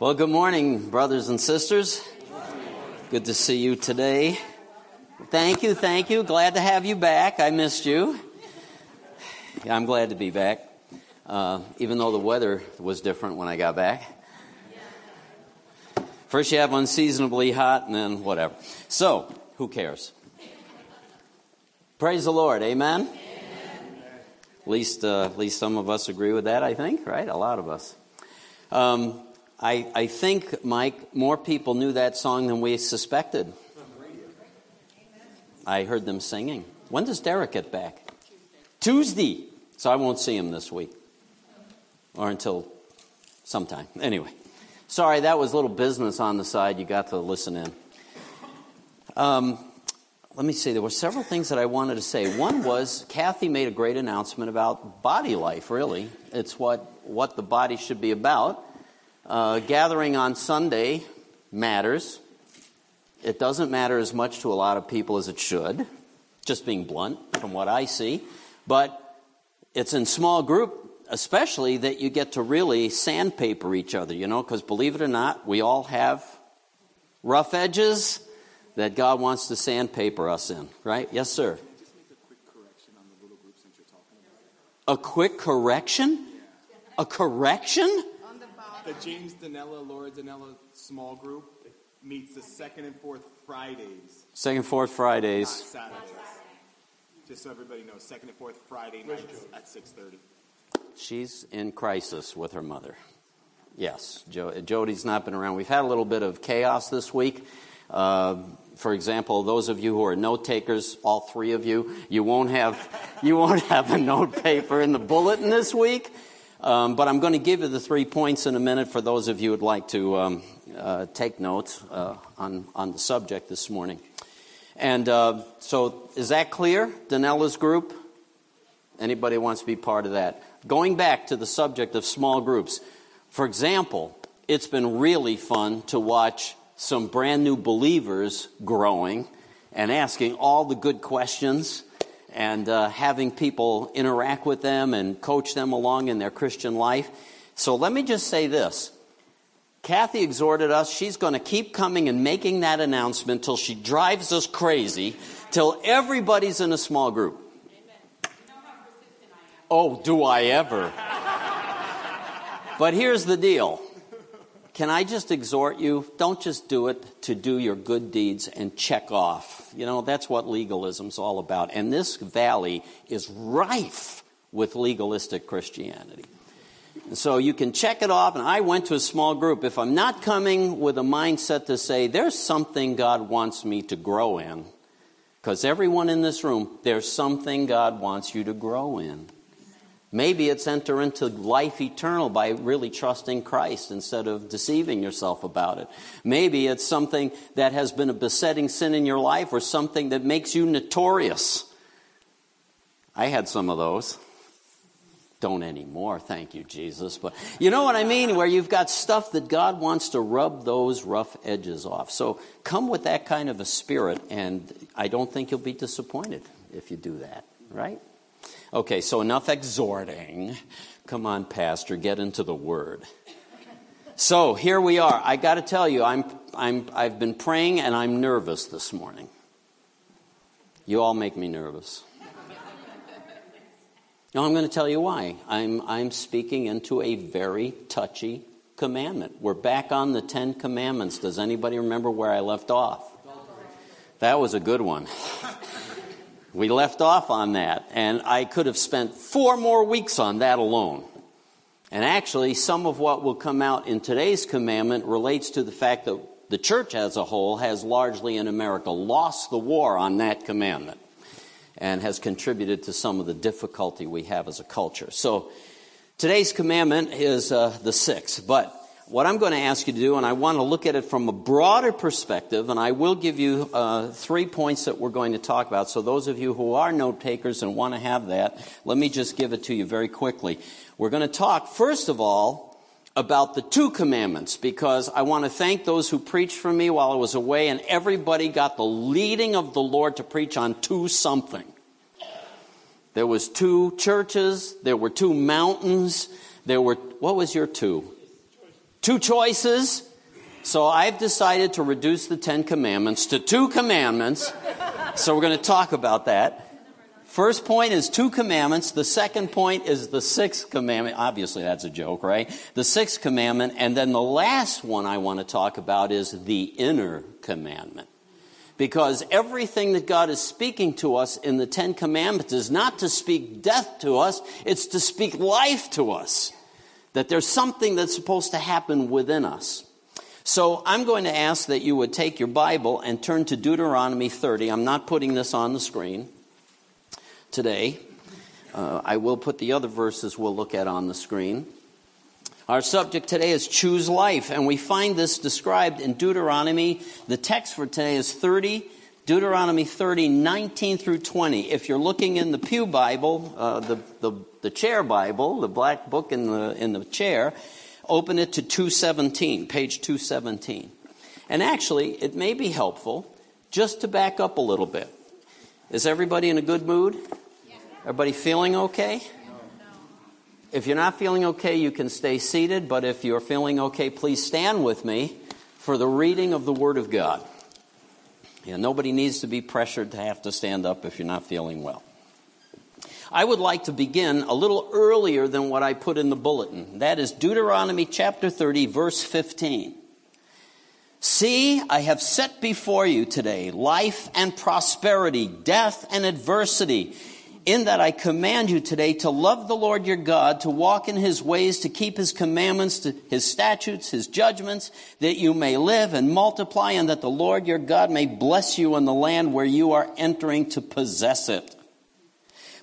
Well, good morning, brothers and sisters. Good to see you today. Thank you, thank you. Glad to have you back. I missed you. Yeah, I'm glad to be back, uh, even though the weather was different when I got back. First, you have unseasonably hot, and then whatever. So, who cares? Praise the Lord. Amen. Amen. At least, uh, at least some of us agree with that. I think, right? A lot of us. Um, I, I think, Mike, more people knew that song than we suspected. I heard them singing. When does Derek get back? Tuesday. So I won't see him this week. Or until sometime. Anyway. Sorry, that was a little business on the side. You got to listen in. Um, let me see. There were several things that I wanted to say. One was Kathy made a great announcement about body life, really. It's what, what the body should be about. Uh, gathering on Sunday matters. It doesn't matter as much to a lot of people as it should, just being blunt from what I see. But it's in small group, especially, that you get to really sandpaper each other, you know, because believe it or not, we all have rough edges that God wants to sandpaper us in, right? Yes, sir. A quick correction? A correction? The James Danella, Laura Danella small group meets the second and fourth Fridays. Second, fourth Fridays. Saturdays. Just so everybody knows, second and fourth Friday nights at 6.30. She's in crisis with her mother. Yes, jo- Jody's not been around. We've had a little bit of chaos this week. Uh, for example, those of you who are note takers, all three of you, you won't have you won't have a note paper in the bulletin this week. Um, but I'm going to give you the three points in a minute for those of you who'd like to um, uh, take notes uh, on, on the subject this morning. And uh, so, is that clear? Danella's group? Anybody wants to be part of that? Going back to the subject of small groups. For example, it's been really fun to watch some brand new believers growing and asking all the good questions and uh, having people interact with them and coach them along in their Christian life. So let me just say this. Kathy exhorted us, she's going to keep coming and making that announcement till she drives us crazy, till everybody's in a small group. Oh, do I ever? but here's the deal can I just exhort you? Don't just do it to do your good deeds and check off. You know, that's what legalism's all about. And this valley is rife with legalistic Christianity. And so you can check it off. And I went to a small group. If I'm not coming with a mindset to say, there's something God wants me to grow in, because everyone in this room, there's something God wants you to grow in. Maybe it's enter into life eternal by really trusting Christ instead of deceiving yourself about it. Maybe it's something that has been a besetting sin in your life or something that makes you notorious. I had some of those. Don't anymore, thank you, Jesus. But you know what I mean? Where you've got stuff that God wants to rub those rough edges off. So come with that kind of a spirit, and I don't think you'll be disappointed if you do that, right? Okay, so enough exhorting. Come on, Pastor, get into the Word. So here we are. I got to tell you, I'm, I'm, I've been praying and I'm nervous this morning. You all make me nervous. Now, I'm going to tell you why. I'm, I'm speaking into a very touchy commandment. We're back on the Ten Commandments. Does anybody remember where I left off? That was a good one. We left off on that, and I could have spent four more weeks on that alone. And actually, some of what will come out in today's commandment relates to the fact that the church as a whole has largely in America lost the war on that commandment and has contributed to some of the difficulty we have as a culture. So, today's commandment is uh, the sixth, but what I'm going to ask you to do, and I want to look at it from a broader perspective, and I will give you uh, three points that we're going to talk about. So, those of you who are note takers and want to have that, let me just give it to you very quickly. We're going to talk, first of all, about the two commandments because I want to thank those who preached for me while I was away, and everybody got the leading of the Lord to preach on two something. There was two churches, there were two mountains, there were what was your two? Two choices. So I've decided to reduce the Ten Commandments to two commandments. So we're going to talk about that. First point is two commandments. The second point is the sixth commandment. Obviously, that's a joke, right? The sixth commandment. And then the last one I want to talk about is the inner commandment. Because everything that God is speaking to us in the Ten Commandments is not to speak death to us, it's to speak life to us. That there's something that's supposed to happen within us. So I'm going to ask that you would take your Bible and turn to Deuteronomy 30. I'm not putting this on the screen today. Uh, I will put the other verses we'll look at on the screen. Our subject today is choose life, and we find this described in Deuteronomy. The text for today is 30, Deuteronomy 30, 19 through 20. If you're looking in the Pew Bible, uh, the, the, the chair Bible, the black book in the, in the chair, open it to 217, page 217. And actually, it may be helpful just to back up a little bit. Is everybody in a good mood? Everybody feeling okay? If you're not feeling okay, you can stay seated, but if you're feeling okay, please stand with me for the reading of the Word of God. Yeah, nobody needs to be pressured to have to stand up if you're not feeling well. I would like to begin a little earlier than what I put in the bulletin. That is Deuteronomy chapter 30, verse 15. See, I have set before you today life and prosperity, death and adversity in that I command you today to love the Lord your God, to walk in his ways, to keep his commandments, his statutes, his judgments, that you may live and multiply, and that the Lord your God may bless you in the land where you are entering to possess it.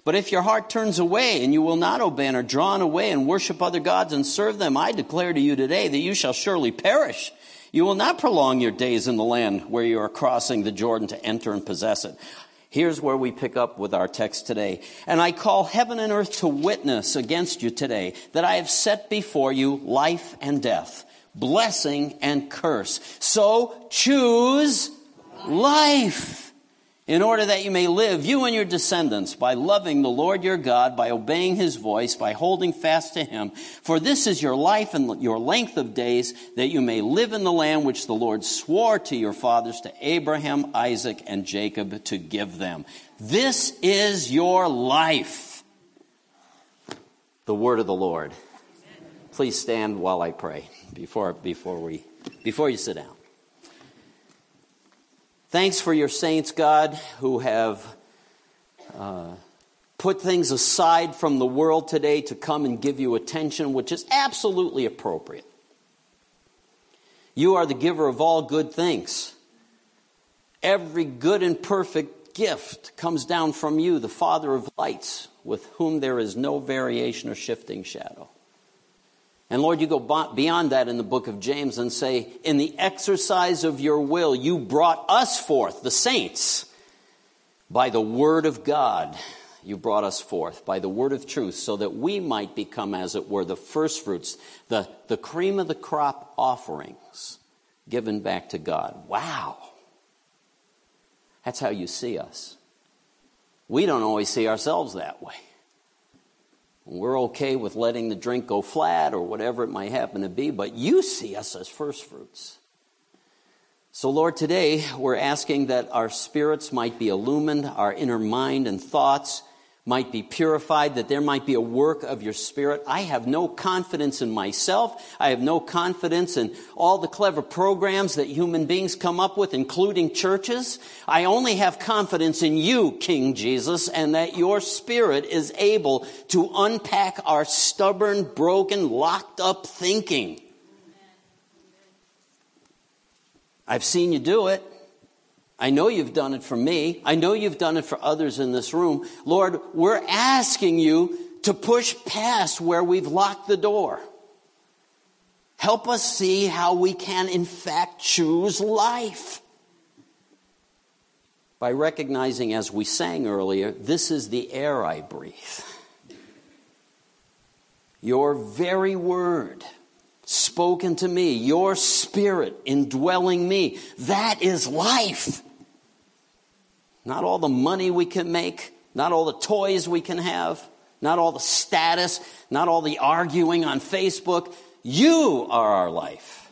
But if your heart turns away and you will not obey and are drawn away and worship other gods and serve them, I declare to you today that you shall surely perish. You will not prolong your days in the land where you are crossing the Jordan to enter and possess it. Here's where we pick up with our text today. And I call heaven and earth to witness against you today that I have set before you life and death, blessing and curse. So choose life in order that you may live, you and your descendants, by loving the Lord your God, by obeying his voice, by holding fast to him. For this is your life and your length of days, that you may live in the land which the Lord swore to your fathers, to Abraham, Isaac, and Jacob, to give them. This is your life. The word of the Lord. Please stand while I pray before, before, we, before you sit down. Thanks for your saints, God, who have uh, put things aside from the world today to come and give you attention, which is absolutely appropriate. You are the giver of all good things. Every good and perfect gift comes down from you, the Father of lights, with whom there is no variation or shifting shadow. And Lord, you go beyond that in the book of James and say, in the exercise of your will, you brought us forth, the saints, by the word of God. You brought us forth by the word of truth so that we might become, as it were, the first fruits, the, the cream of the crop offerings given back to God. Wow. That's how you see us. We don't always see ourselves that way. We're okay with letting the drink go flat or whatever it might happen to be, but you see us as first fruits. So, Lord, today we're asking that our spirits might be illumined, our inner mind and thoughts might be purified, that there might be a work of your Spirit. I have no confidence in myself. I have no confidence in all the clever programs that human beings come up with, including churches. I only have confidence in you, King Jesus, and that your Spirit is able to unpack our stubborn, broken, locked up thinking. I've seen you do it. I know you've done it for me. I know you've done it for others in this room. Lord, we're asking you to push past where we've locked the door. Help us see how we can, in fact, choose life. By recognizing, as we sang earlier, this is the air I breathe. Your very word spoken to me, your spirit indwelling me, that is life. Not all the money we can make, not all the toys we can have, not all the status, not all the arguing on Facebook. You are our life.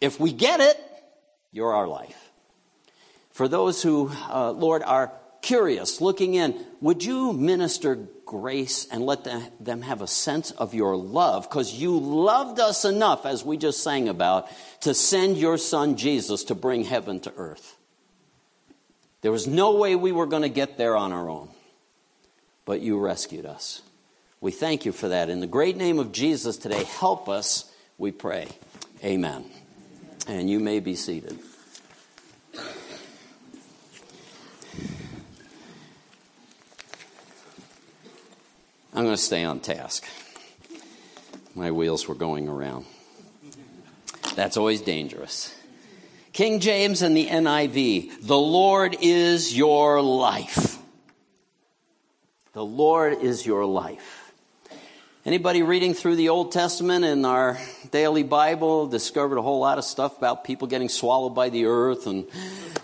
If we get it, you're our life. For those who, uh, Lord, are curious, looking in, would you minister grace and let them have a sense of your love? Because you loved us enough, as we just sang about, to send your son Jesus to bring heaven to earth. There was no way we were going to get there on our own, but you rescued us. We thank you for that. In the great name of Jesus today, help us, we pray. Amen. And you may be seated. I'm going to stay on task. My wheels were going around. That's always dangerous. King James and the NIV, the Lord is your life. The Lord is your life. Anybody reading through the Old Testament in our daily Bible discovered a whole lot of stuff about people getting swallowed by the earth and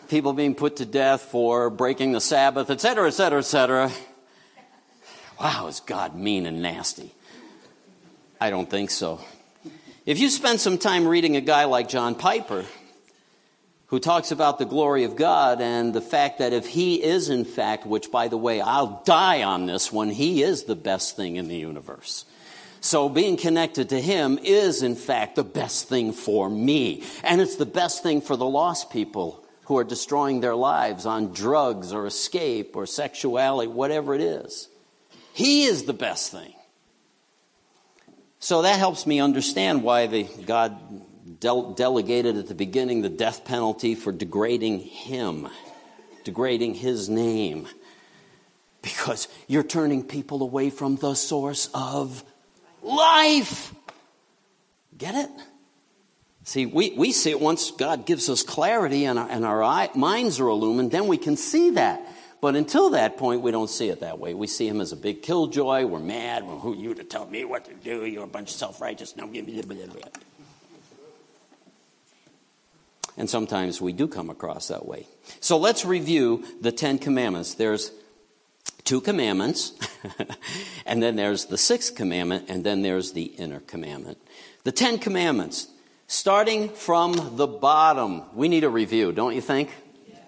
people being put to death for breaking the Sabbath, etc., etc., etc. Wow, is God mean and nasty? I don't think so. If you spend some time reading a guy like John Piper, who talks about the glory of God and the fact that if he is, in fact, which by the way, I'll die on this one, he is the best thing in the universe. So being connected to him is, in fact, the best thing for me. And it's the best thing for the lost people who are destroying their lives on drugs or escape or sexuality, whatever it is. He is the best thing. So that helps me understand why the, God de- delegated at the beginning the death penalty for degrading Him, degrading His name. Because you're turning people away from the source of life. Get it? See, we, we see it once God gives us clarity and our, and our eye, minds are illumined, then we can see that. But until that point, we don't see it that way. We see him as a big killjoy. We're mad. Well, who are you to tell me what to do? You're a bunch of self righteous. No, give me And sometimes we do come across that way. So let's review the Ten Commandments. There's two commandments, and then there's the sixth commandment, and then there's the inner commandment. The Ten Commandments, starting from the bottom. We need a review, don't you think?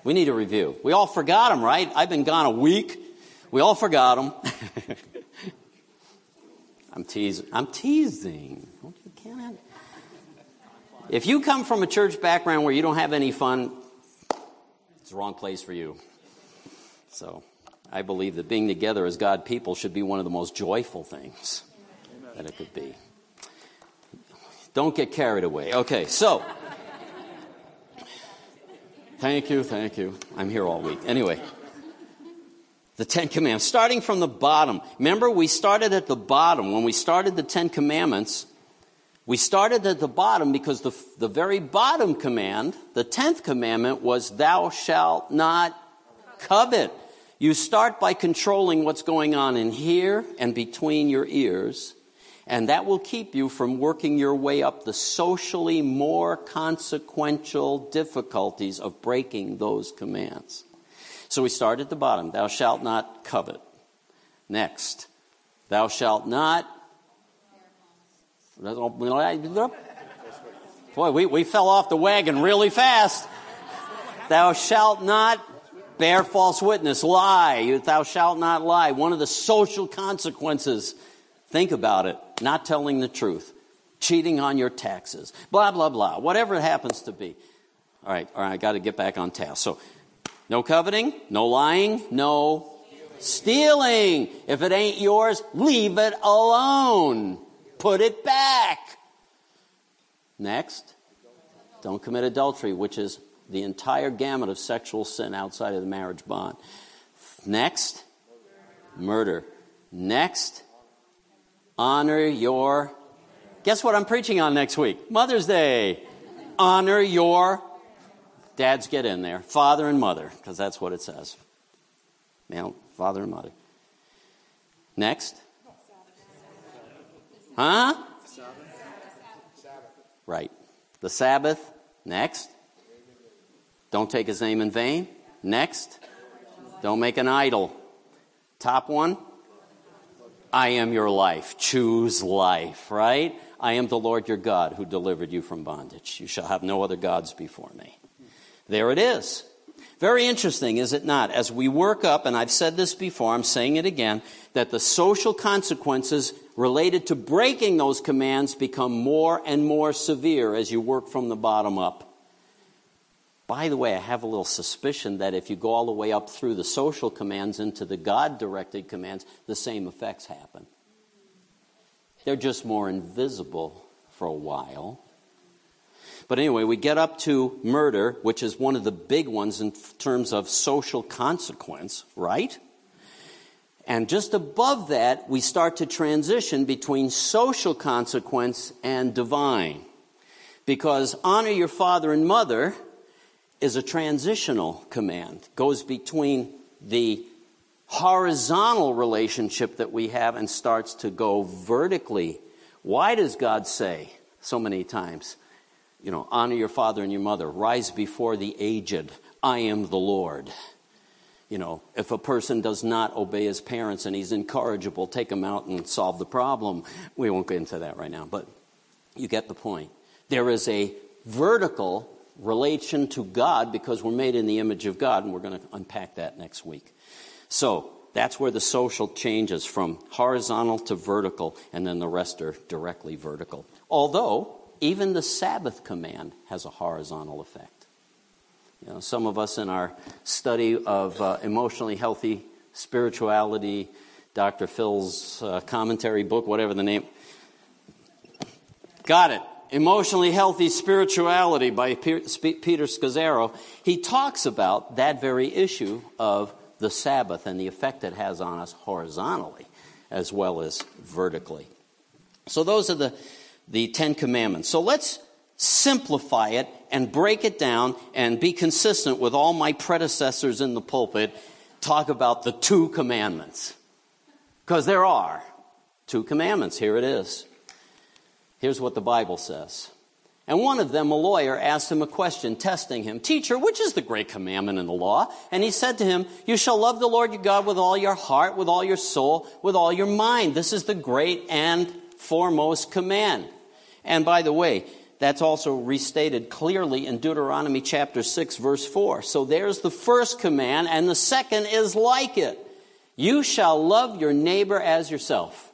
We need a review. We all forgot them, right? I've been gone a week. We all forgot them. I'm teasing. I'm teasing. Don't you can't. If you come from a church background where you don't have any fun, it's the wrong place for you. So, I believe that being together as God people should be one of the most joyful things that it could be. Don't get carried away. Okay, so. Thank you, thank you. I'm here all week. Anyway, the Ten Commandments, starting from the bottom. Remember, we started at the bottom. When we started the Ten Commandments, we started at the bottom because the, the very bottom command, the tenth commandment, was, Thou shalt not covet. You start by controlling what's going on in here and between your ears and that will keep you from working your way up the socially more consequential difficulties of breaking those commands. So we start at the bottom. Thou shalt not covet. Next, thou shalt not. Boy, we, we fell off the wagon really fast. Thou shalt not bear false witness, lie. Thou shalt not lie. One of the social consequences Think about it. Not telling the truth, cheating on your taxes, blah, blah, blah, whatever it happens to be. All right, all right, I got to get back on task. So, no coveting, no lying, no stealing. If it ain't yours, leave it alone. Put it back. Next, don't commit adultery, which is the entire gamut of sexual sin outside of the marriage bond. Next, murder. Next, Honor your. Guess what I'm preaching on next week? Mother's Day. Honor your. Dads get in there. Father and mother, because that's what it says. Male, father and mother. Next. Huh? Right. The Sabbath. Next. Don't take his name in vain. Next. Don't make an idol. Top one. I am your life. Choose life, right? I am the Lord your God who delivered you from bondage. You shall have no other gods before me. There it is. Very interesting, is it not? As we work up, and I've said this before, I'm saying it again, that the social consequences related to breaking those commands become more and more severe as you work from the bottom up. By the way, I have a little suspicion that if you go all the way up through the social commands into the God directed commands, the same effects happen. They're just more invisible for a while. But anyway, we get up to murder, which is one of the big ones in terms of social consequence, right? And just above that, we start to transition between social consequence and divine. Because honor your father and mother is a transitional command, goes between the horizontal relationship that we have and starts to go vertically. Why does God say so many times, you know, honor your father and your mother, rise before the aged, I am the Lord? You know, if a person does not obey his parents and he's incorrigible, take him out and solve the problem. We won't get into that right now, but you get the point. There is a vertical relation to God because we're made in the image of God, and we're going to unpack that next week. So that's where the social changes from horizontal to vertical, and then the rest are directly vertical. Although, even the Sabbath command has a horizontal effect. You know, some of us in our study of uh, emotionally healthy spirituality, Dr. Phil's uh, commentary book, whatever the name. Got it. Emotionally Healthy Spirituality by Peter Scazzero. He talks about that very issue of the Sabbath and the effect it has on us horizontally as well as vertically. So, those are the, the Ten Commandments. So, let's simplify it and break it down and be consistent with all my predecessors in the pulpit. Talk about the two commandments. Because there are two commandments. Here it is. Here's what the Bible says and one of them, a lawyer, asked him a question, testing him Teacher, which is the great commandment in the law? And he said to him, You shall love the Lord your God with all your heart, with all your soul, with all your mind. This is the great and foremost command. And by the way, that's also restated clearly in Deuteronomy chapter 6, verse 4. So there's the first command, and the second is like it. You shall love your neighbor as yourself.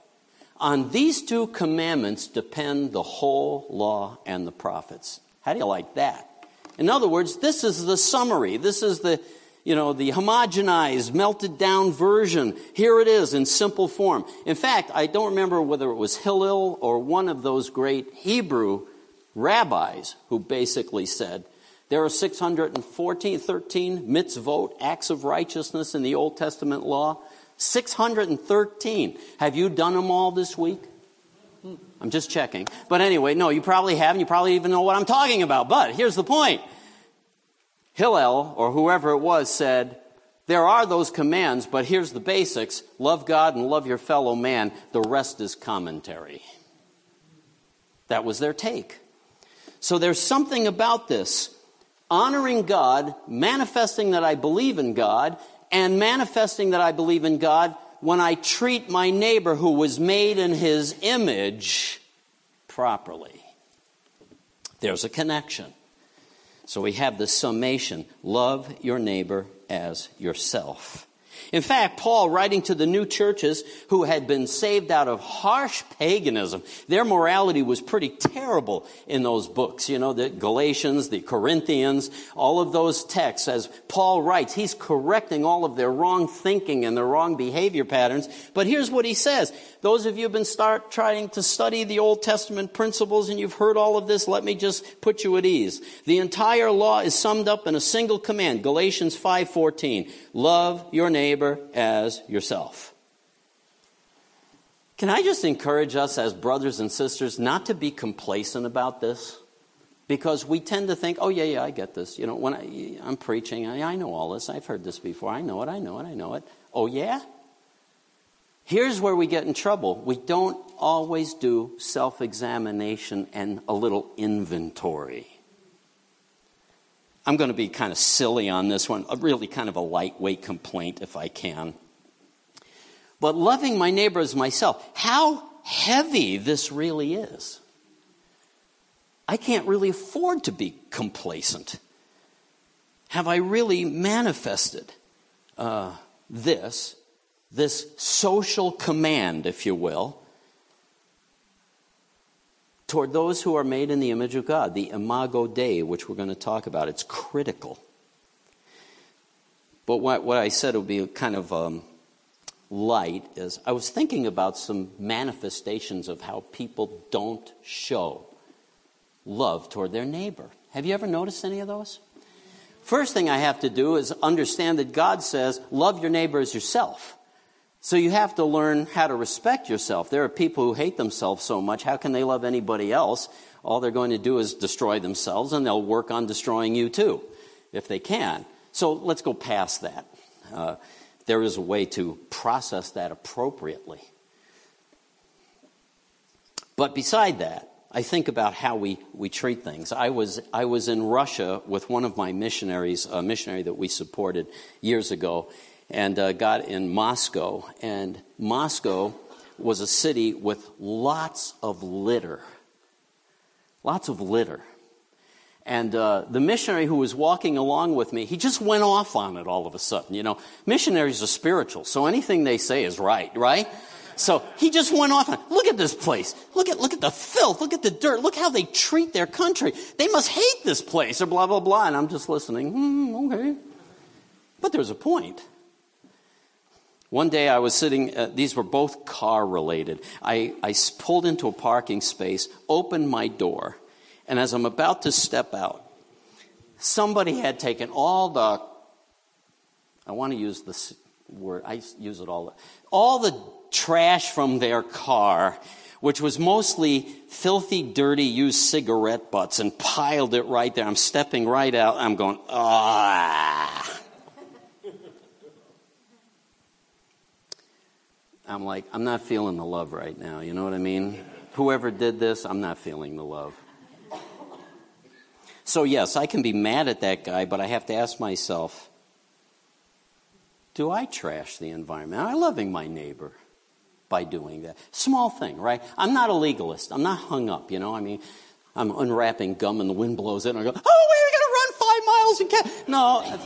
On these two commandments depend the whole law and the prophets. How do you like that? In other words, this is the summary. This is the, you know, the homogenized, melted down version. Here it is in simple form. In fact, I don't remember whether it was Hillel or one of those great Hebrew rabbis who basically said, there are 614, 13 mitzvot, acts of righteousness in the Old Testament law. 613. Have you done them all this week? I'm just checking. But anyway, no, you probably haven't. You probably even know what I'm talking about. But here's the point Hillel, or whoever it was, said, There are those commands, but here's the basics love God and love your fellow man. The rest is commentary. That was their take. So there's something about this honoring God, manifesting that I believe in God, and manifesting that I believe in God when I treat my neighbor who was made in his image properly. There's a connection. So we have the summation love your neighbor as yourself. In fact, Paul, writing to the new churches who had been saved out of harsh paganism, their morality was pretty terrible in those books. You know, the Galatians, the Corinthians, all of those texts, as Paul writes, he's correcting all of their wrong thinking and their wrong behavior patterns. But here's what he says. Those of you who've been start trying to study the Old Testament principles and you've heard all of this, let me just put you at ease. The entire law is summed up in a single command, Galatians 5:14. Love your neighbor as yourself. Can I just encourage us as brothers and sisters not to be complacent about this? Because we tend to think, oh, yeah, yeah, I get this. You know, when I, am preaching, I, I know all this. I've heard this before. I know it, I know it, I know it. Oh, yeah? Here's where we get in trouble. We don't always do self examination and a little inventory. I'm going to be kind of silly on this one, a really kind of a lightweight complaint if I can. But loving my neighbor as myself, how heavy this really is. I can't really afford to be complacent. Have I really manifested uh, this, this social command, if you will, toward those who are made in the image of God, the imago Dei, which we're going to talk about? It's critical. But what, what I said would be kind of um, light is I was thinking about some manifestations of how people don't show love toward their neighbor. Have you ever noticed any of those? First thing I have to do is understand that God says, love your neighbor as yourself. So you have to learn how to respect yourself. There are people who hate themselves so much, how can they love anybody else? All they're going to do is destroy themselves, and they'll work on destroying you too, if they can. So let's go past that. Uh, there is a way to process that appropriately. But beside that, I think about how we, we treat things. I was, I was in Russia with one of my missionaries, a missionary that we supported years ago, and uh, got in Moscow. And Moscow was a city with lots of litter. Lots of litter. And uh, the missionary who was walking along with me, he just went off on it all of a sudden. You know, missionaries are spiritual, so anything they say is right, right? So he just went off on, look at this place. Look at, look at the filth. Look at the dirt. Look how they treat their country. They must hate this place or blah, blah, blah. And I'm just listening. Hmm, okay. But there's a point. One day I was sitting, uh, these were both car related. I, I pulled into a parking space, opened my door, and as I'm about to step out, somebody had taken all the, I want to use this word, I use it all, all the trash from their car, which was mostly filthy, dirty, used cigarette butts, and piled it right there. I'm stepping right out. I'm going, ah. I'm like, I'm not feeling the love right now. You know what I mean? Whoever did this, I'm not feeling the love. So, yes, I can be mad at that guy, but I have to ask myself do I trash the environment? Am I loving my neighbor by doing that? Small thing, right? I'm not a legalist. I'm not hung up, you know? I mean, I'm unwrapping gum and the wind blows in, and I go, oh, we're going to run five miles and catch. No.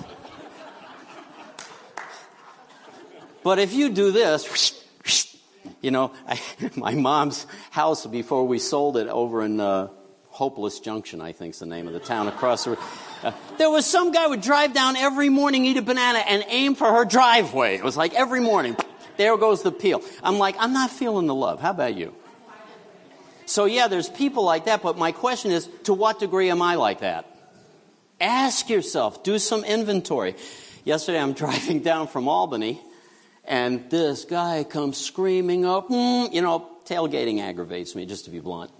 but if you do this, you know, I, my mom's house before we sold it over in uh, Hopewell Junction, I think is the name of the town across the. Uh, there was some guy would drive down every morning, eat a banana, and aim for her driveway. It was like every morning, there goes the peel. I'm like, I'm not feeling the love. How about you? So yeah, there's people like that, but my question is, to what degree am I like that? Ask yourself, do some inventory. Yesterday I'm driving down from Albany, and this guy comes screaming up, mm, you know, tailgating aggravates me, just to be blunt.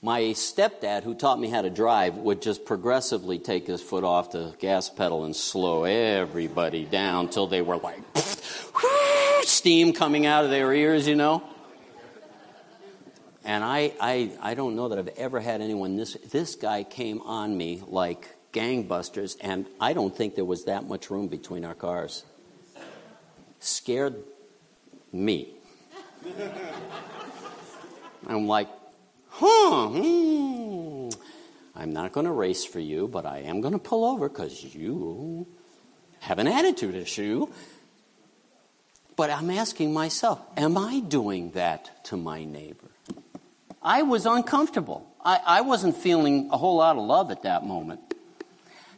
My stepdad, who taught me how to drive, would just progressively take his foot off the gas pedal and slow everybody down till they were like steam coming out of their ears, you know. And I, I, I don't know that I've ever had anyone this. This guy came on me like gangbusters, and I don't think there was that much room between our cars. Scared me. I'm like, huh, hmm. I'm not going to race for you, but I am going to pull over because you have an attitude issue. But I'm asking myself, am I doing that to my neighbor? I was uncomfortable. I, I wasn't feeling a whole lot of love at that moment.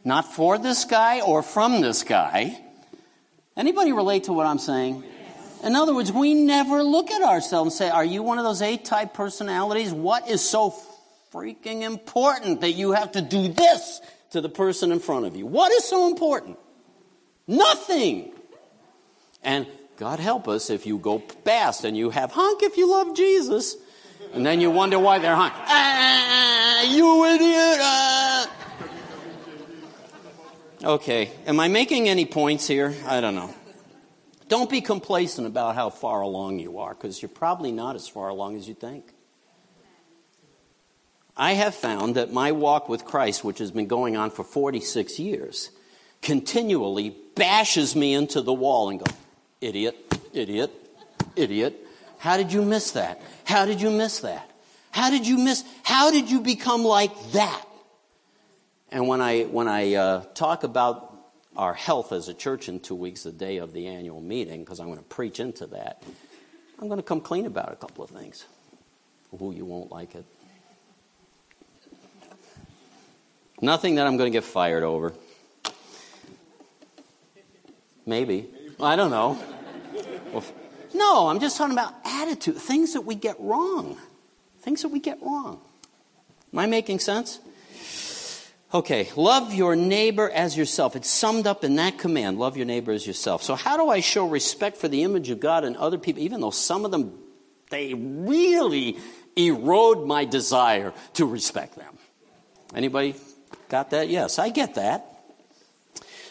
Not for this guy or from this guy. Anybody relate to what I'm saying? In other words, we never look at ourselves and say, Are you one of those A type personalities? What is so freaking important that you have to do this to the person in front of you? What is so important? Nothing. And God help us if you go fast and you have honk if you love Jesus, and then you wonder why they're honk. Ah, you idiot! Ah. Okay, am I making any points here? I don't know. Don't be complacent about how far along you are, because you're probably not as far along as you think. I have found that my walk with Christ, which has been going on for 46 years, continually bashes me into the wall and goes, idiot, idiot, idiot. How did you miss that? How did you miss that? How did you miss? How did you become like that? And when I, when I uh, talk about our health as a church in two weeks, the day of the annual meeting, because I'm going to preach into that, I'm going to come clean about a couple of things. Ooh, you won't like it. Nothing that I'm going to get fired over. Maybe. I don't know. No, I'm just talking about attitude, things that we get wrong. Things that we get wrong. Am I making sense? Okay, love your neighbor as yourself. It's summed up in that command love your neighbor as yourself. So, how do I show respect for the image of God and other people, even though some of them, they really erode my desire to respect them? Anybody got that? Yes, I get that.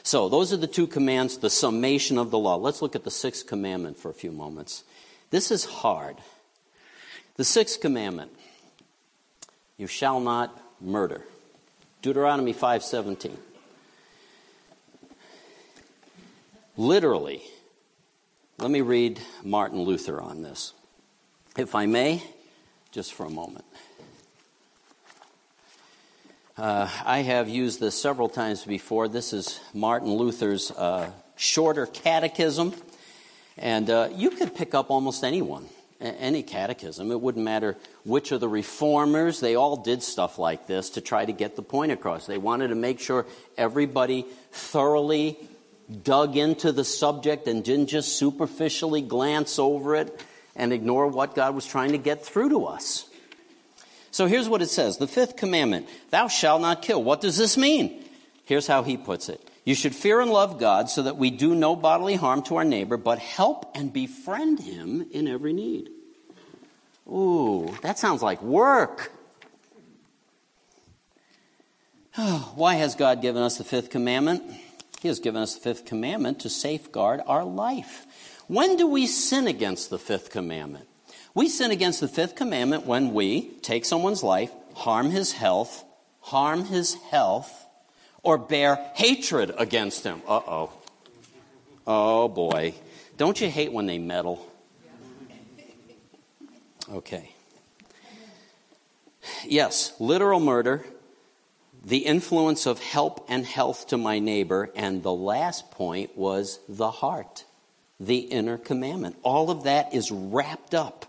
So, those are the two commands, the summation of the law. Let's look at the sixth commandment for a few moments. This is hard. The sixth commandment you shall not murder. Deuteronomy 5:17. Literally, let me read Martin Luther on this. If I may, just for a moment. Uh, I have used this several times before. This is Martin Luther's uh, shorter catechism, and uh, you could pick up almost anyone, any catechism. It wouldn't matter which of the reformers, they all did stuff like this to try to get the point across. They wanted to make sure everybody thoroughly dug into the subject and didn't just superficially glance over it and ignore what God was trying to get through to us. So here's what it says The fifth commandment Thou shalt not kill. What does this mean? Here's how he puts it You should fear and love God so that we do no bodily harm to our neighbor, but help and befriend him in every need. Ooh, that sounds like work. Why has God given us the fifth commandment? He has given us the fifth commandment to safeguard our life. When do we sin against the fifth commandment? We sin against the fifth commandment when we take someone's life, harm his health, harm his health, or bear hatred against him. Uh oh. Oh boy. Don't you hate when they meddle? Okay. Yes, literal murder, the influence of help and health to my neighbor, and the last point was the heart, the inner commandment. All of that is wrapped up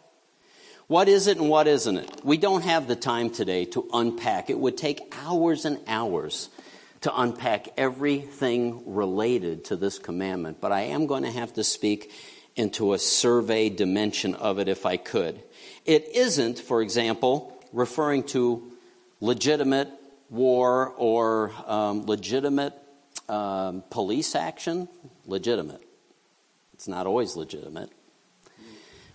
what is it and what isn't it? We don't have the time today to unpack. It would take hours and hours to unpack everything related to this commandment, but I am going to have to speak into a survey dimension of it if I could. It isn't, for example, referring to legitimate war or um, legitimate um, police action. Legitimate. It's not always legitimate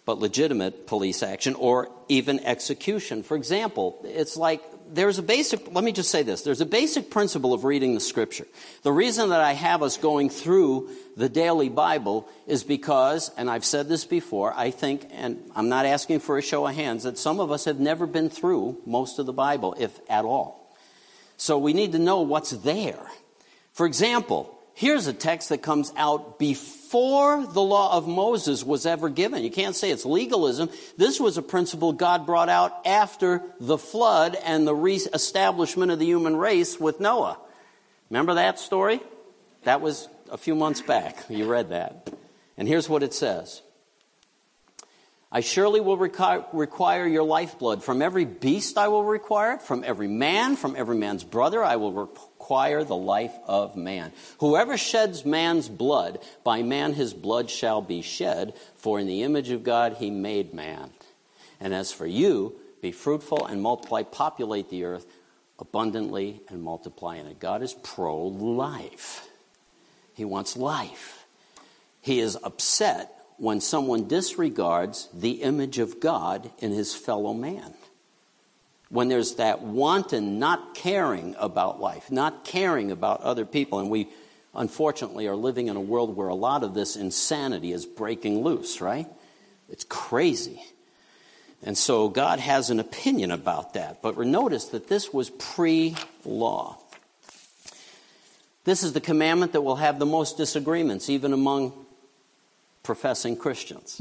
but legitimate police action or even execution. For example, it's like there's a basic, let me just say this there's a basic principle of reading the scripture. The reason that I have us going through the daily Bible is because, and I've said this before, I think, and I'm not asking for a show of hands, that some of us have never been through most of the Bible, if at all. So we need to know what's there. For example, here's a text that comes out before before the law of Moses was ever given. You can't say it's legalism. This was a principle God brought out after the flood and the re-establishment of the human race with Noah. Remember that story? That was a few months back. You read that. And here's what it says. I surely will require your lifeblood. From every beast I will require it. From every man, from every man's brother, I will require the life of man. Whoever sheds man's blood, by man his blood shall be shed, for in the image of God he made man. And as for you, be fruitful and multiply, populate the earth abundantly and multiply in it. God is pro life. He wants life. He is upset when someone disregards the image of God in his fellow man when there's that wanton not caring about life, not caring about other people, and we unfortunately are living in a world where a lot of this insanity is breaking loose, right? It's crazy. And so God has an opinion about that. But notice that this was pre law. This is the commandment that will have the most disagreements, even among professing Christians.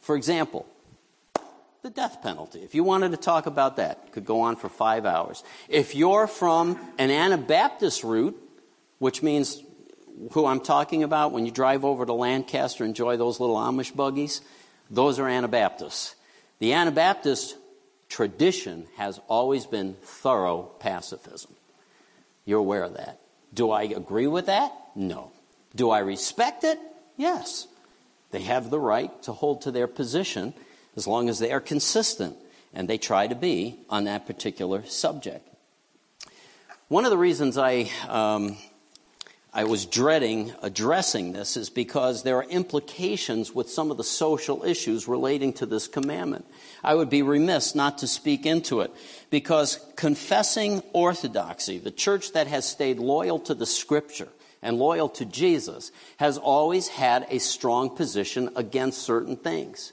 For example, the death penalty. If you wanted to talk about that, could go on for five hours. If you're from an Anabaptist root, which means who I'm talking about when you drive over to Lancaster, and enjoy those little Amish buggies, those are Anabaptists. The Anabaptist tradition has always been thorough pacifism. You're aware of that. Do I agree with that? No. Do I respect it? Yes. They have the right to hold to their position as long as they are consistent, and they try to be on that particular subject. One of the reasons I, um, I was dreading addressing this is because there are implications with some of the social issues relating to this commandment. I would be remiss not to speak into it because confessing orthodoxy, the church that has stayed loyal to the scripture, and loyal to Jesus has always had a strong position against certain things.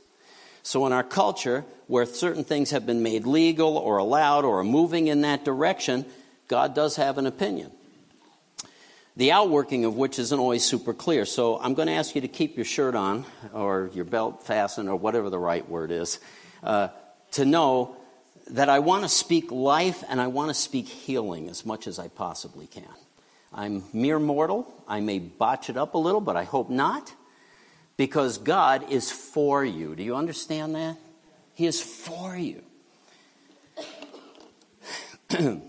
So, in our culture, where certain things have been made legal or allowed or are moving in that direction, God does have an opinion. The outworking of which isn't always super clear. So, I'm going to ask you to keep your shirt on or your belt fastened or whatever the right word is uh, to know that I want to speak life and I want to speak healing as much as I possibly can. I'm mere mortal. I may botch it up a little, but I hope not because God is for you. Do you understand that? He is for you.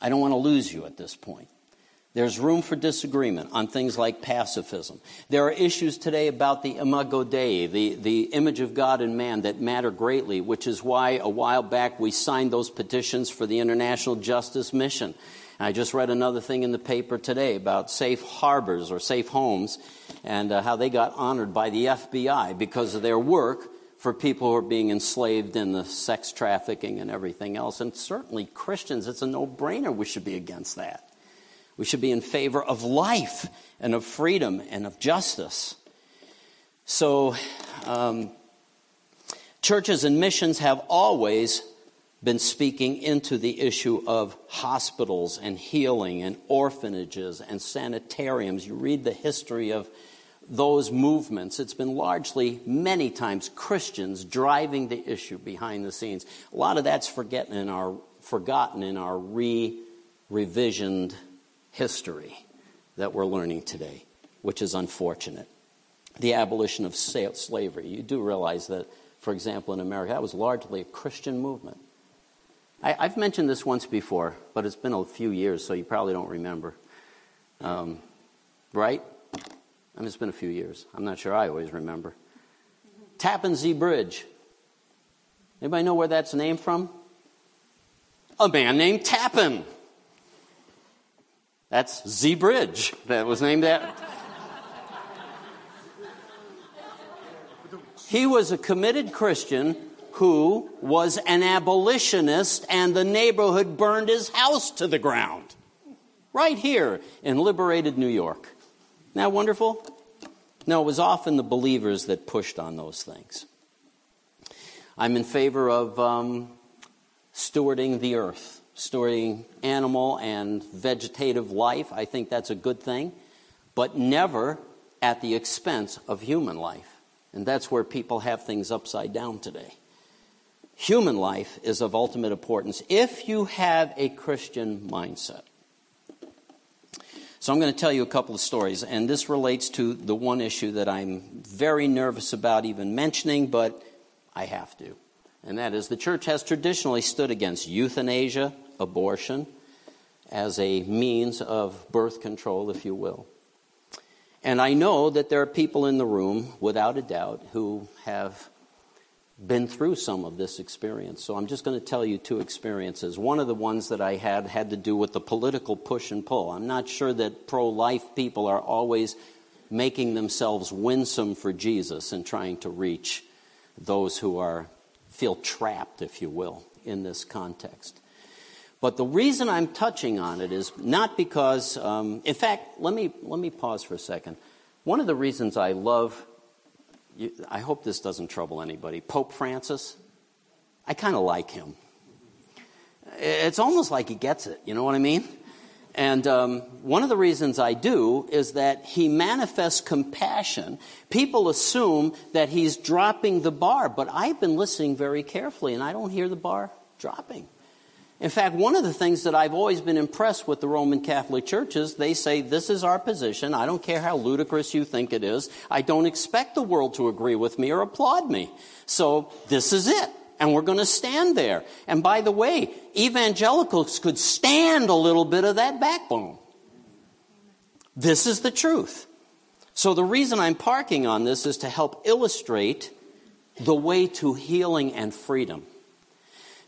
I don't want to lose you at this point. There's room for disagreement on things like pacifism. There are issues today about the imago Dei, the, the image of God in man, that matter greatly, which is why a while back we signed those petitions for the International Justice Mission. I just read another thing in the paper today about safe harbors or safe homes and uh, how they got honored by the FBI because of their work for people who are being enslaved in the sex trafficking and everything else. And certainly Christians, it's a no brainer we should be against that. We should be in favor of life and of freedom and of justice. So, um, churches and missions have always been speaking into the issue of hospitals and healing and orphanages and sanitariums. You read the history of those movements. It's been largely, many times, Christians driving the issue behind the scenes. A lot of that's forgotten in our, forgotten in our re revisioned history that we're learning today, which is unfortunate. The abolition of slavery. You do realize that, for example, in America, that was largely a Christian movement. I, have mentioned this once before, but it's been a few years, so you probably don't remember. Um, right? I mean, it's been a few years. I'm not sure I always remember. Tappan Zee Bridge. Anybody know where that's named from? A man named Tappan. That's Z Bridge that was named that. he was a committed Christian who was an abolitionist, and the neighborhood burned his house to the ground. Right here in liberated New York. Isn't that wonderful? No, it was often the believers that pushed on those things. I'm in favor of um, stewarding the earth, stewarding animal and vegetative life. I think that's a good thing, but never at the expense of human life. And that's where people have things upside down today human life is of ultimate importance if you have a Christian mindset. So I'm going to tell you a couple of stories, and this relates to the one issue that I'm very nervous about even mentioning, but I have to. And that is the church has traditionally stood against euthanasia, abortion, as a means of birth control, if you will. And I know that there are people in the room, without a doubt, who have been through some of this experience. So I'm just going to tell you two experiences. One of the ones that I had had to do with the political push and pull. I'm not sure that pro life people are always making themselves winsome for Jesus and trying to reach those who are feel trapped, if you will, in this context. But the reason I'm touching on it is not because, um, in fact, let me, let me pause for a second. One of the reasons I love you, I hope this doesn't trouble anybody. Pope Francis, I kind of like him. It's almost like he gets it, you know what I mean? And um, one of the reasons I do is that he manifests compassion. People assume that he's dropping the bar, but I've been listening very carefully and I don't hear the bar dropping. In fact, one of the things that I've always been impressed with the Roman Catholic Church is they say, This is our position. I don't care how ludicrous you think it is. I don't expect the world to agree with me or applaud me. So this is it. And we're going to stand there. And by the way, evangelicals could stand a little bit of that backbone. This is the truth. So the reason I'm parking on this is to help illustrate the way to healing and freedom.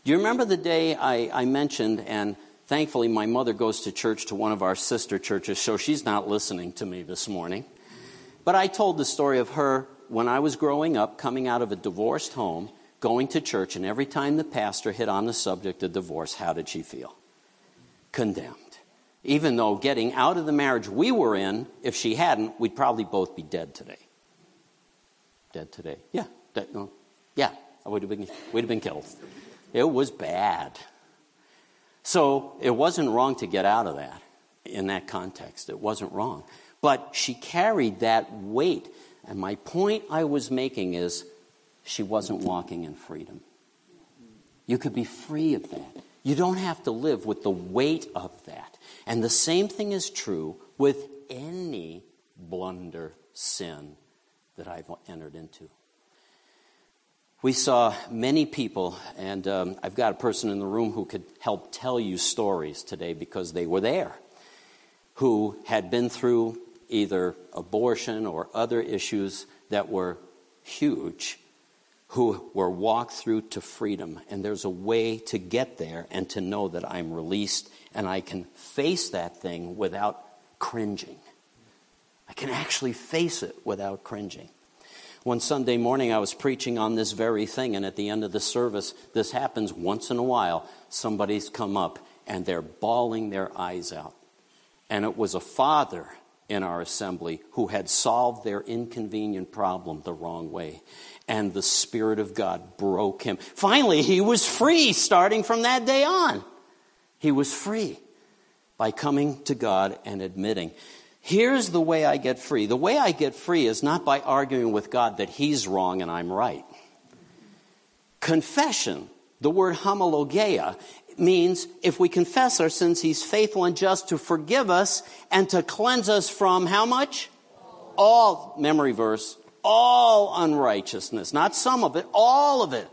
Do you remember the day I, I, mentioned, and thankfully my mother goes to church to one of our sister churches, so she's not listening to me this morning. But I told the story of her when I was growing up, coming out of a divorced home, going to church, and every time the pastor hit on the subject of divorce, how did she feel? Condemned. Even though getting out of the marriage we were in, if she hadn't, we'd probably both be dead today. Dead today. Yeah. Dead, no. Yeah. I would have been, we'd have been killed. It was bad. So it wasn't wrong to get out of that in that context. It wasn't wrong. But she carried that weight. And my point I was making is she wasn't walking in freedom. You could be free of that. You don't have to live with the weight of that. And the same thing is true with any blunder sin that I've entered into. We saw many people, and um, I've got a person in the room who could help tell you stories today because they were there, who had been through either abortion or other issues that were huge who were walked through to freedom. And there's a way to get there and to know that I'm released and I can face that thing without cringing. I can actually face it without cringing. One Sunday morning, I was preaching on this very thing, and at the end of the service, this happens once in a while. Somebody's come up and they're bawling their eyes out. And it was a father in our assembly who had solved their inconvenient problem the wrong way and the Spirit of God broke him. Finally, he was free starting from that day on. He was free by coming to God and admitting. Here's the way I get free. The way I get free is not by arguing with God that He's wrong and I'm right. Confession, the word homologeia, means if we confess our sins, He's faithful and just to forgive us and to cleanse us from how much? All, memory verse, all unrighteousness, not some of it, all of it.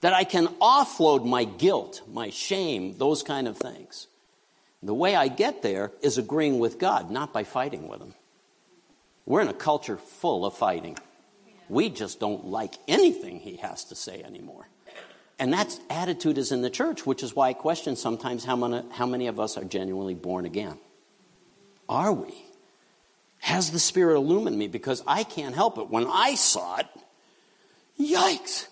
That I can offload my guilt, my shame, those kind of things. The way I get there is agreeing with God, not by fighting with Him. We're in a culture full of fighting. We just don't like anything He has to say anymore. And that attitude is in the church, which is why I question sometimes how many, how many of us are genuinely born again. Are we? Has the Spirit illumined me? Because I can't help it. When I saw it, yikes.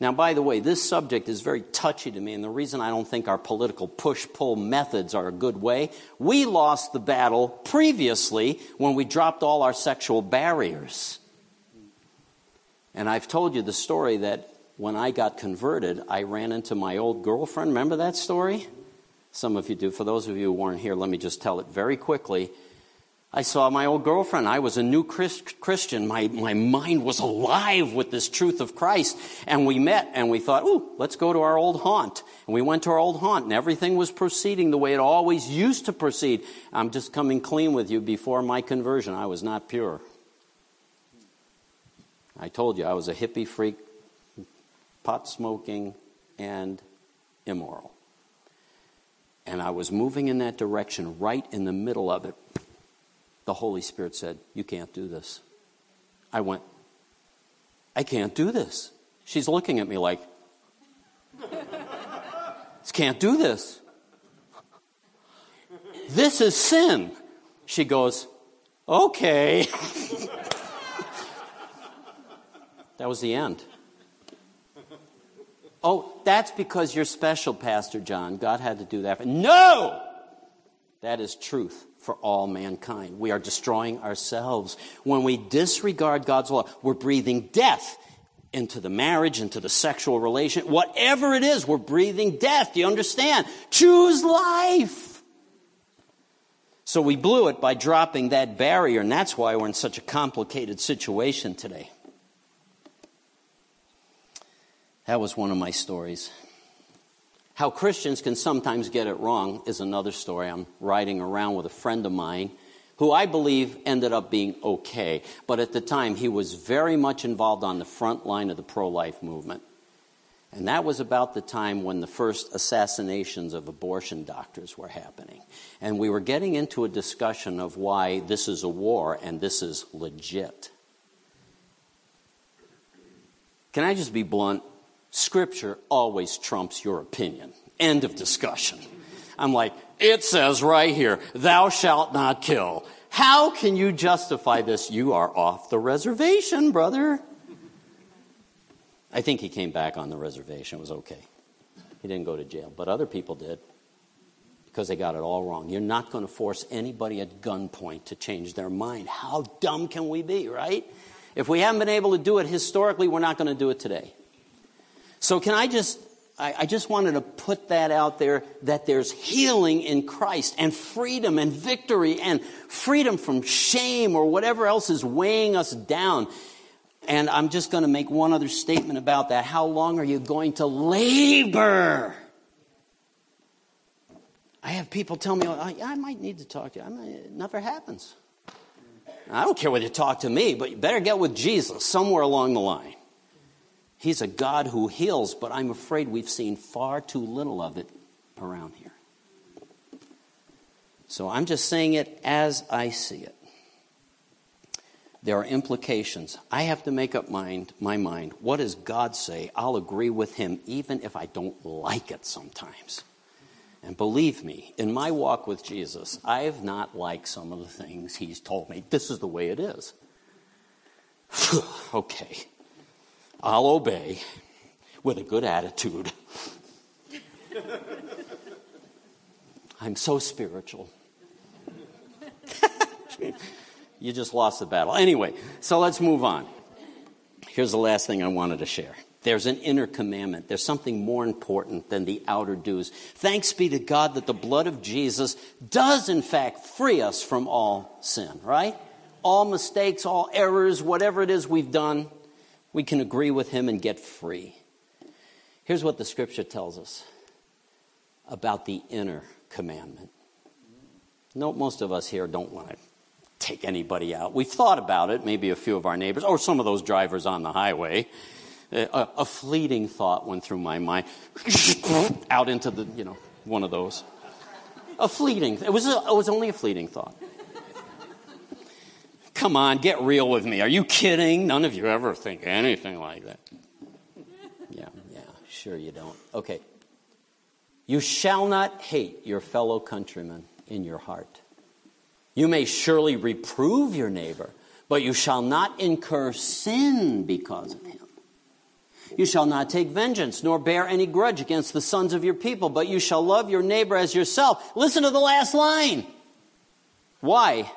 Now, by the way, this subject is very touchy to me, and the reason I don't think our political push pull methods are a good way, we lost the battle previously when we dropped all our sexual barriers. And I've told you the story that when I got converted, I ran into my old girlfriend. Remember that story? Some of you do. For those of you who weren't here, let me just tell it very quickly. I saw my old girlfriend. I was a new Christian. My, my mind was alive with this truth of Christ. And we met and we thought, ooh, let's go to our old haunt. And we went to our old haunt and everything was proceeding the way it always used to proceed. I'm just coming clean with you. Before my conversion, I was not pure. I told you I was a hippie freak, pot smoking, and immoral. And I was moving in that direction right in the middle of it the Holy Spirit said, You can't do this. I went, I can't do this. She's looking at me like, Can't do this. This is sin. She goes, Okay. that was the end. Oh, that's because you're special, Pastor John. God had to do that. No! That is truth for all mankind. We are destroying ourselves. When we disregard God's law, we're breathing death into the marriage, into the sexual relation. Whatever it is, we're breathing death. Do you understand? Choose life. So we blew it by dropping that barrier, and that's why we're in such a complicated situation today. That was one of my stories. How Christians can sometimes get it wrong is another story. I'm riding around with a friend of mine who I believe ended up being okay. But at the time, he was very much involved on the front line of the pro life movement. And that was about the time when the first assassinations of abortion doctors were happening. And we were getting into a discussion of why this is a war and this is legit. Can I just be blunt? Scripture always trumps your opinion. End of discussion. I'm like, it says right here, thou shalt not kill. How can you justify this? You are off the reservation, brother. I think he came back on the reservation. It was okay. He didn't go to jail, but other people did because they got it all wrong. You're not going to force anybody at gunpoint to change their mind. How dumb can we be, right? If we haven't been able to do it historically, we're not going to do it today. So, can I just I, I just wanted to put that out there that there's healing in Christ and freedom and victory and freedom from shame or whatever else is weighing us down. And I'm just going to make one other statement about that. How long are you going to labor? I have people tell me, oh, I might need to talk to you. I might, it never happens. I don't care whether you talk to me, but you better get with Jesus somewhere along the line. He's a God who heals, but I'm afraid we've seen far too little of it around here. So I'm just saying it as I see it. There are implications. I have to make up mind, my mind. What does God say? I'll agree with Him even if I don't like it sometimes. And believe me, in my walk with Jesus, I have not liked some of the things He's told me. This is the way it is. okay. I'll obey with a good attitude. I'm so spiritual. you just lost the battle. Anyway, so let's move on. Here's the last thing I wanted to share. There's an inner commandment. There's something more important than the outer dues. Thanks be to God that the blood of Jesus does, in fact, free us from all sin, right? All mistakes, all errors, whatever it is we've done, we can agree with him and get free. Here's what the scripture tells us about the inner commandment. No, most of us here don't want to take anybody out. We've thought about it, maybe a few of our neighbors, or some of those drivers on the highway. Uh, a, a fleeting thought went through my mind, out into the, you know, one of those. A fleeting, it was, a, it was only a fleeting thought. Come on, get real with me. Are you kidding? None of you ever think anything like that. Yeah, yeah, sure you don't. Okay. You shall not hate your fellow countrymen in your heart. You may surely reprove your neighbor, but you shall not incur sin because of him. You shall not take vengeance, nor bear any grudge against the sons of your people, but you shall love your neighbor as yourself. Listen to the last line. Why?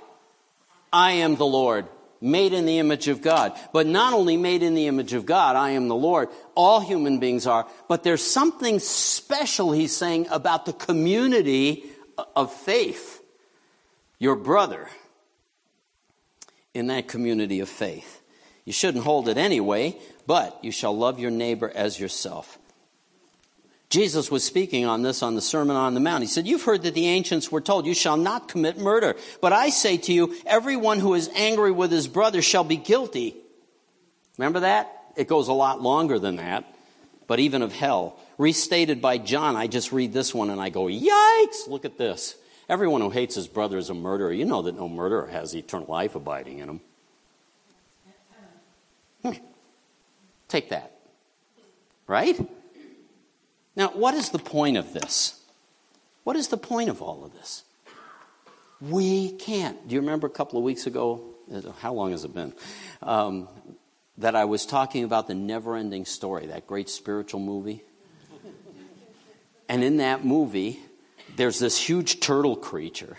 I am the Lord, made in the image of God. But not only made in the image of God, I am the Lord. All human beings are. But there's something special, he's saying, about the community of faith. Your brother in that community of faith. You shouldn't hold it anyway, but you shall love your neighbor as yourself. Jesus was speaking on this on the Sermon on the Mount. He said, You've heard that the ancients were told, You shall not commit murder. But I say to you, everyone who is angry with his brother shall be guilty. Remember that? It goes a lot longer than that, but even of hell. Restated by John, I just read this one and I go, Yikes! Look at this. Everyone who hates his brother is a murderer. You know that no murderer has eternal life abiding in him. Hmm. Take that. Right? Now, what is the point of this? What is the point of all of this? We can't. Do you remember a couple of weeks ago? How long has it been? Um, that I was talking about the never ending story, that great spiritual movie. And in that movie, there's this huge turtle creature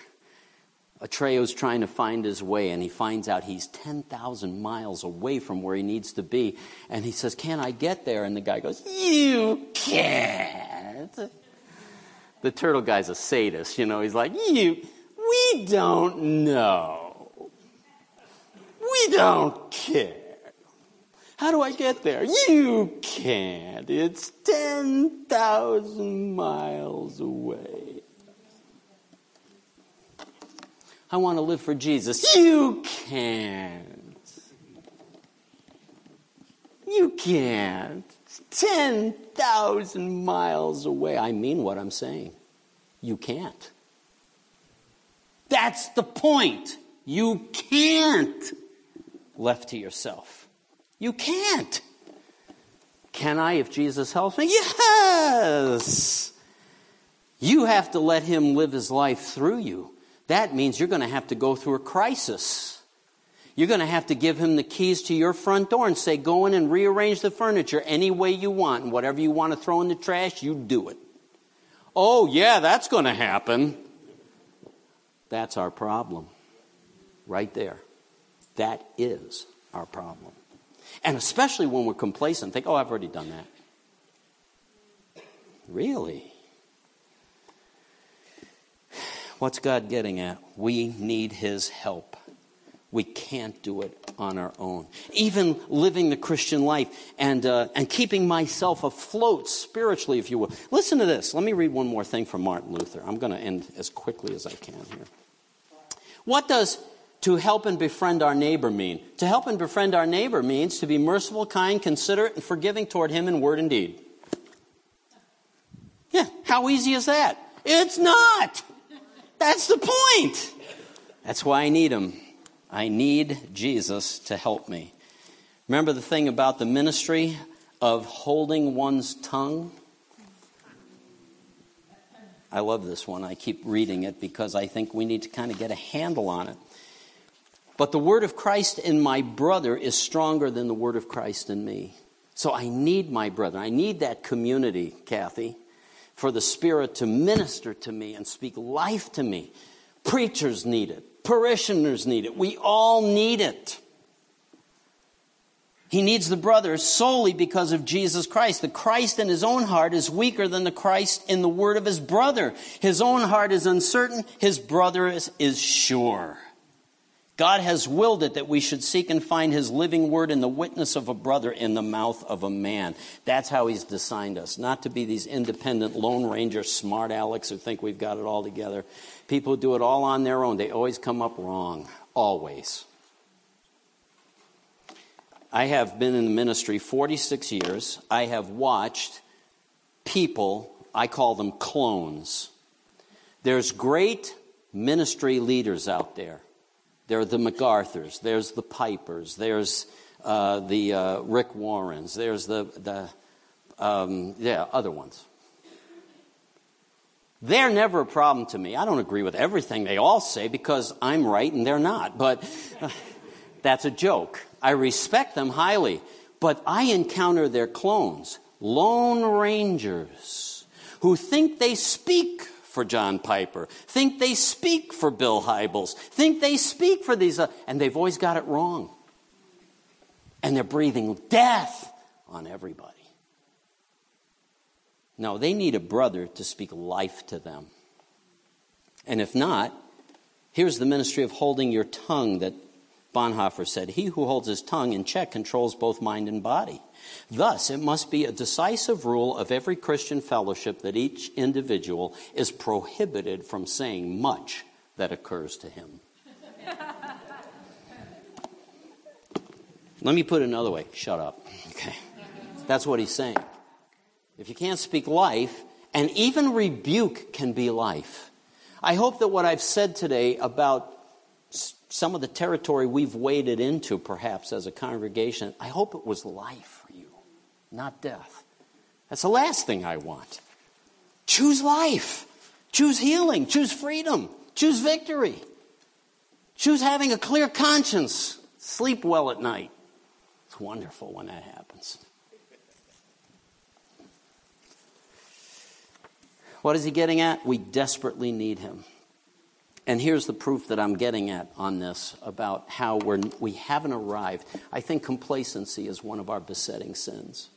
Atreyu's trying to find his way, and he finds out he's 10,000 miles away from where he needs to be. And he says, Can I get there? And the guy goes, You can't. The turtle guy's a sadist, you know. He's like, You, we don't know. We don't care. How do I get there? You can't. It's 10,000 miles away. I want to live for Jesus. You can't. You can't. 10,000 miles away. I mean what I'm saying. You can't. That's the point. You can't. Left to yourself. You can't. Can I if Jesus helps me? Yes. You have to let him live his life through you. That means you're going to have to go through a crisis. You're going to have to give him the keys to your front door and say, go in and rearrange the furniture any way you want. And whatever you want to throw in the trash, you do it. Oh, yeah, that's going to happen. That's our problem. Right there. That is our problem. And especially when we're complacent, think, oh, I've already done that. Really? What's God getting at? We need His help. We can't do it on our own. Even living the Christian life and, uh, and keeping myself afloat spiritually, if you will. Listen to this. Let me read one more thing from Martin Luther. I'm going to end as quickly as I can here. What does to help and befriend our neighbor mean? To help and befriend our neighbor means to be merciful, kind, considerate, and forgiving toward him in word and deed. Yeah, how easy is that? It's not. That's the point. That's why I need him. I need Jesus to help me. Remember the thing about the ministry of holding one's tongue? I love this one. I keep reading it because I think we need to kind of get a handle on it. But the word of Christ in my brother is stronger than the word of Christ in me. So I need my brother. I need that community, Kathy for the Spirit to minister to me and speak life to me. Preachers need it, parishioners need it, we all need it. He needs the brothers solely because of Jesus Christ. The Christ in his own heart is weaker than the Christ in the word of his brother. His own heart is uncertain, his brother is, is sure. God has willed it that we should seek and find his living word in the witness of a brother in the mouth of a man. That's how he's designed us. Not to be these independent Lone Ranger smart Alex who think we've got it all together. People who do it all on their own. They always come up wrong. Always. I have been in the ministry 46 years. I have watched people, I call them clones. There's great ministry leaders out there there are the MacArthurs, there's the Pipers, there's uh, the uh, Rick Warrens, there's the, the um, yeah, other ones. They're never a problem to me. I don't agree with everything they all say because I'm right and they're not, but uh, that's a joke. I respect them highly, but I encounter their clones, lone rangers, who think they speak for John Piper, think they speak for Bill Hybels, think they speak for these, uh, and they've always got it wrong. And they're breathing death on everybody. No, they need a brother to speak life to them. And if not, here's the ministry of holding your tongue that Bonhoeffer said He who holds his tongue in check controls both mind and body. Thus, it must be a decisive rule of every Christian fellowship that each individual is prohibited from saying much that occurs to him. Let me put it another way shut up. Okay. That's what he's saying. If you can't speak life, and even rebuke can be life. I hope that what I've said today about some of the territory we've waded into, perhaps as a congregation, I hope it was life for you, not death. That's the last thing I want. Choose life. Choose healing. Choose freedom. Choose victory. Choose having a clear conscience. Sleep well at night. It's wonderful when that happens. What is he getting at? We desperately need him. And here's the proof that I'm getting at on this about how we're, we haven't arrived. I think complacency is one of our besetting sins.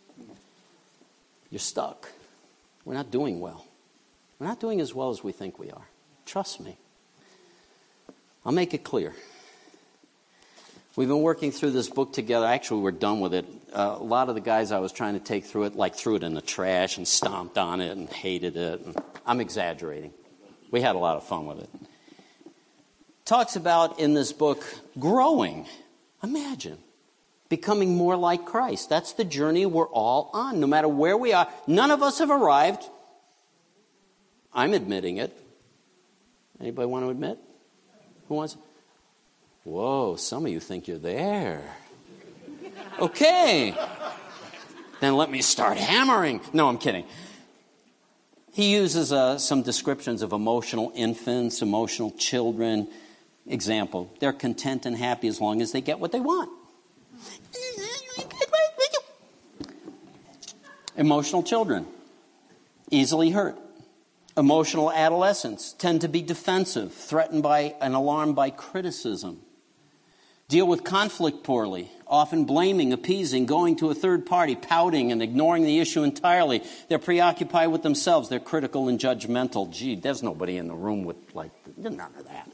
You're stuck. We're not doing well. We're not doing as well as we think we are. Trust me. I'll make it clear. We've been working through this book together. Actually, we're done with it. Uh, a lot of the guys I was trying to take through it, like, threw it in the trash and stomped on it and hated it. And I'm exaggerating. We had a lot of fun with it talks about in this book growing. Imagine becoming more like Christ. That's the journey we're all on, no matter where we are. None of us have arrived. I'm admitting it. Anybody want to admit? Who wants? Whoa, some of you think you're there. Okay. then let me start hammering. No, I'm kidding. He uses uh, some descriptions of emotional infants, emotional children, Example, they're content and happy as long as they get what they want. Emotional children, easily hurt. Emotional adolescents tend to be defensive, threatened by and alarmed by criticism. Deal with conflict poorly, often blaming, appeasing, going to a third party, pouting, and ignoring the issue entirely. They're preoccupied with themselves. They're critical and judgmental. Gee, there's nobody in the room with, like, none of that.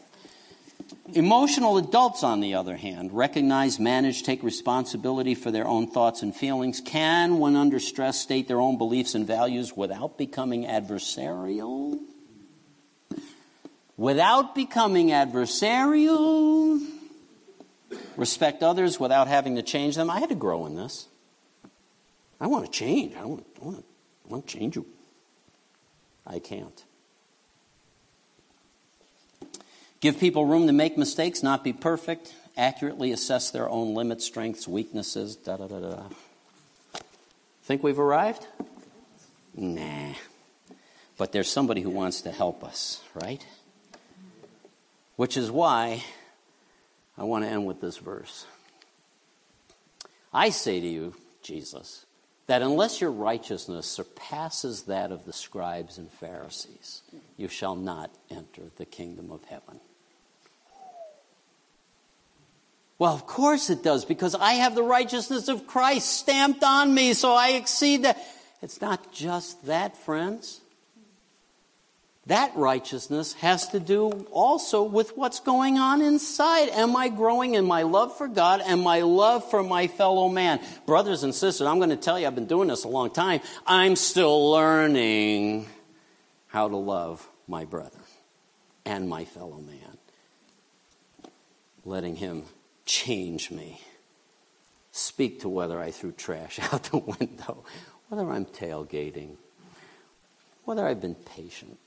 Emotional adults, on the other hand, recognize, manage, take responsibility for their own thoughts and feelings, can, when under stress, state their own beliefs and values without becoming adversarial. Without becoming adversarial. Respect others without having to change them. I had to grow in this. I want to change. I want, I want, I want to change you. I can't. Give people room to make mistakes, not be perfect, accurately assess their own limits, strengths, weaknesses, da da da da. Think we've arrived? Nah. But there's somebody who wants to help us, right? Which is why I want to end with this verse. I say to you, Jesus, that unless your righteousness surpasses that of the scribes and Pharisees, you shall not enter the kingdom of heaven. Well, of course it does, because I have the righteousness of Christ stamped on me, so I exceed that. It's not just that, friends. That righteousness has to do also with what's going on inside. Am I growing in my love for God and my love for my fellow man? Brothers and sisters, I'm going to tell you, I've been doing this a long time. I'm still learning how to love my brother and my fellow man. Letting him change me. Speak to whether I threw trash out the window, whether I'm tailgating, whether I've been patient,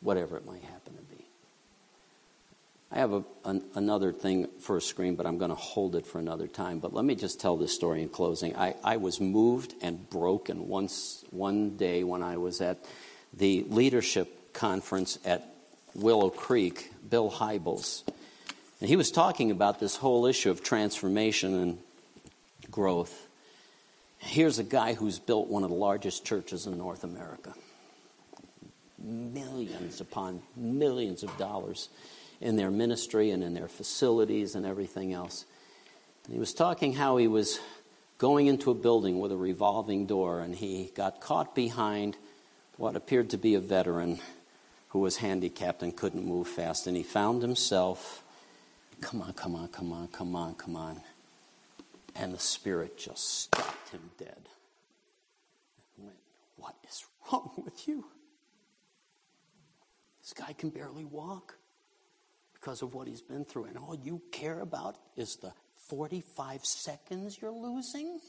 whatever it might happen to be. I have a, an, another thing for a screen, but I'm going to hold it for another time. But let me just tell this story in closing. I, I was moved and broken once one day when I was at the leadership conference at Willow Creek, Bill Hybels and he was talking about this whole issue of transformation and growth. Here's a guy who's built one of the largest churches in North America. Millions upon millions of dollars in their ministry and in their facilities and everything else. And he was talking how he was going into a building with a revolving door and he got caught behind what appeared to be a veteran who was handicapped and couldn't move fast. And he found himself Come on, come on, come on, come on, come on. And the Spirit just stopped him dead. And went, What is wrong with you? This guy can barely walk because of what he's been through. And all you care about is the 45 seconds you're losing?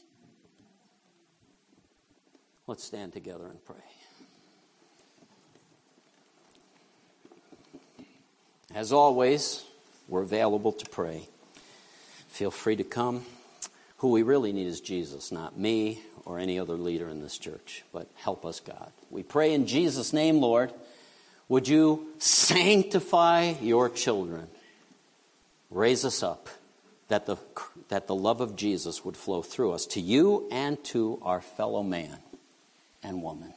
Let's stand together and pray. As always, we're available to pray. Feel free to come. Who we really need is Jesus, not me or any other leader in this church, but help us, God. We pray in Jesus' name, Lord. Would you sanctify your children? Raise us up that the, that the love of Jesus would flow through us to you and to our fellow man and woman.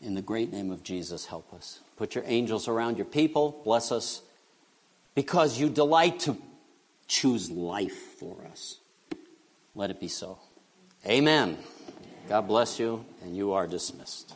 In the great name of Jesus, help us. Put your angels around your people. Bless us because you delight to choose life for us. Let it be so. Amen. God bless you, and you are dismissed.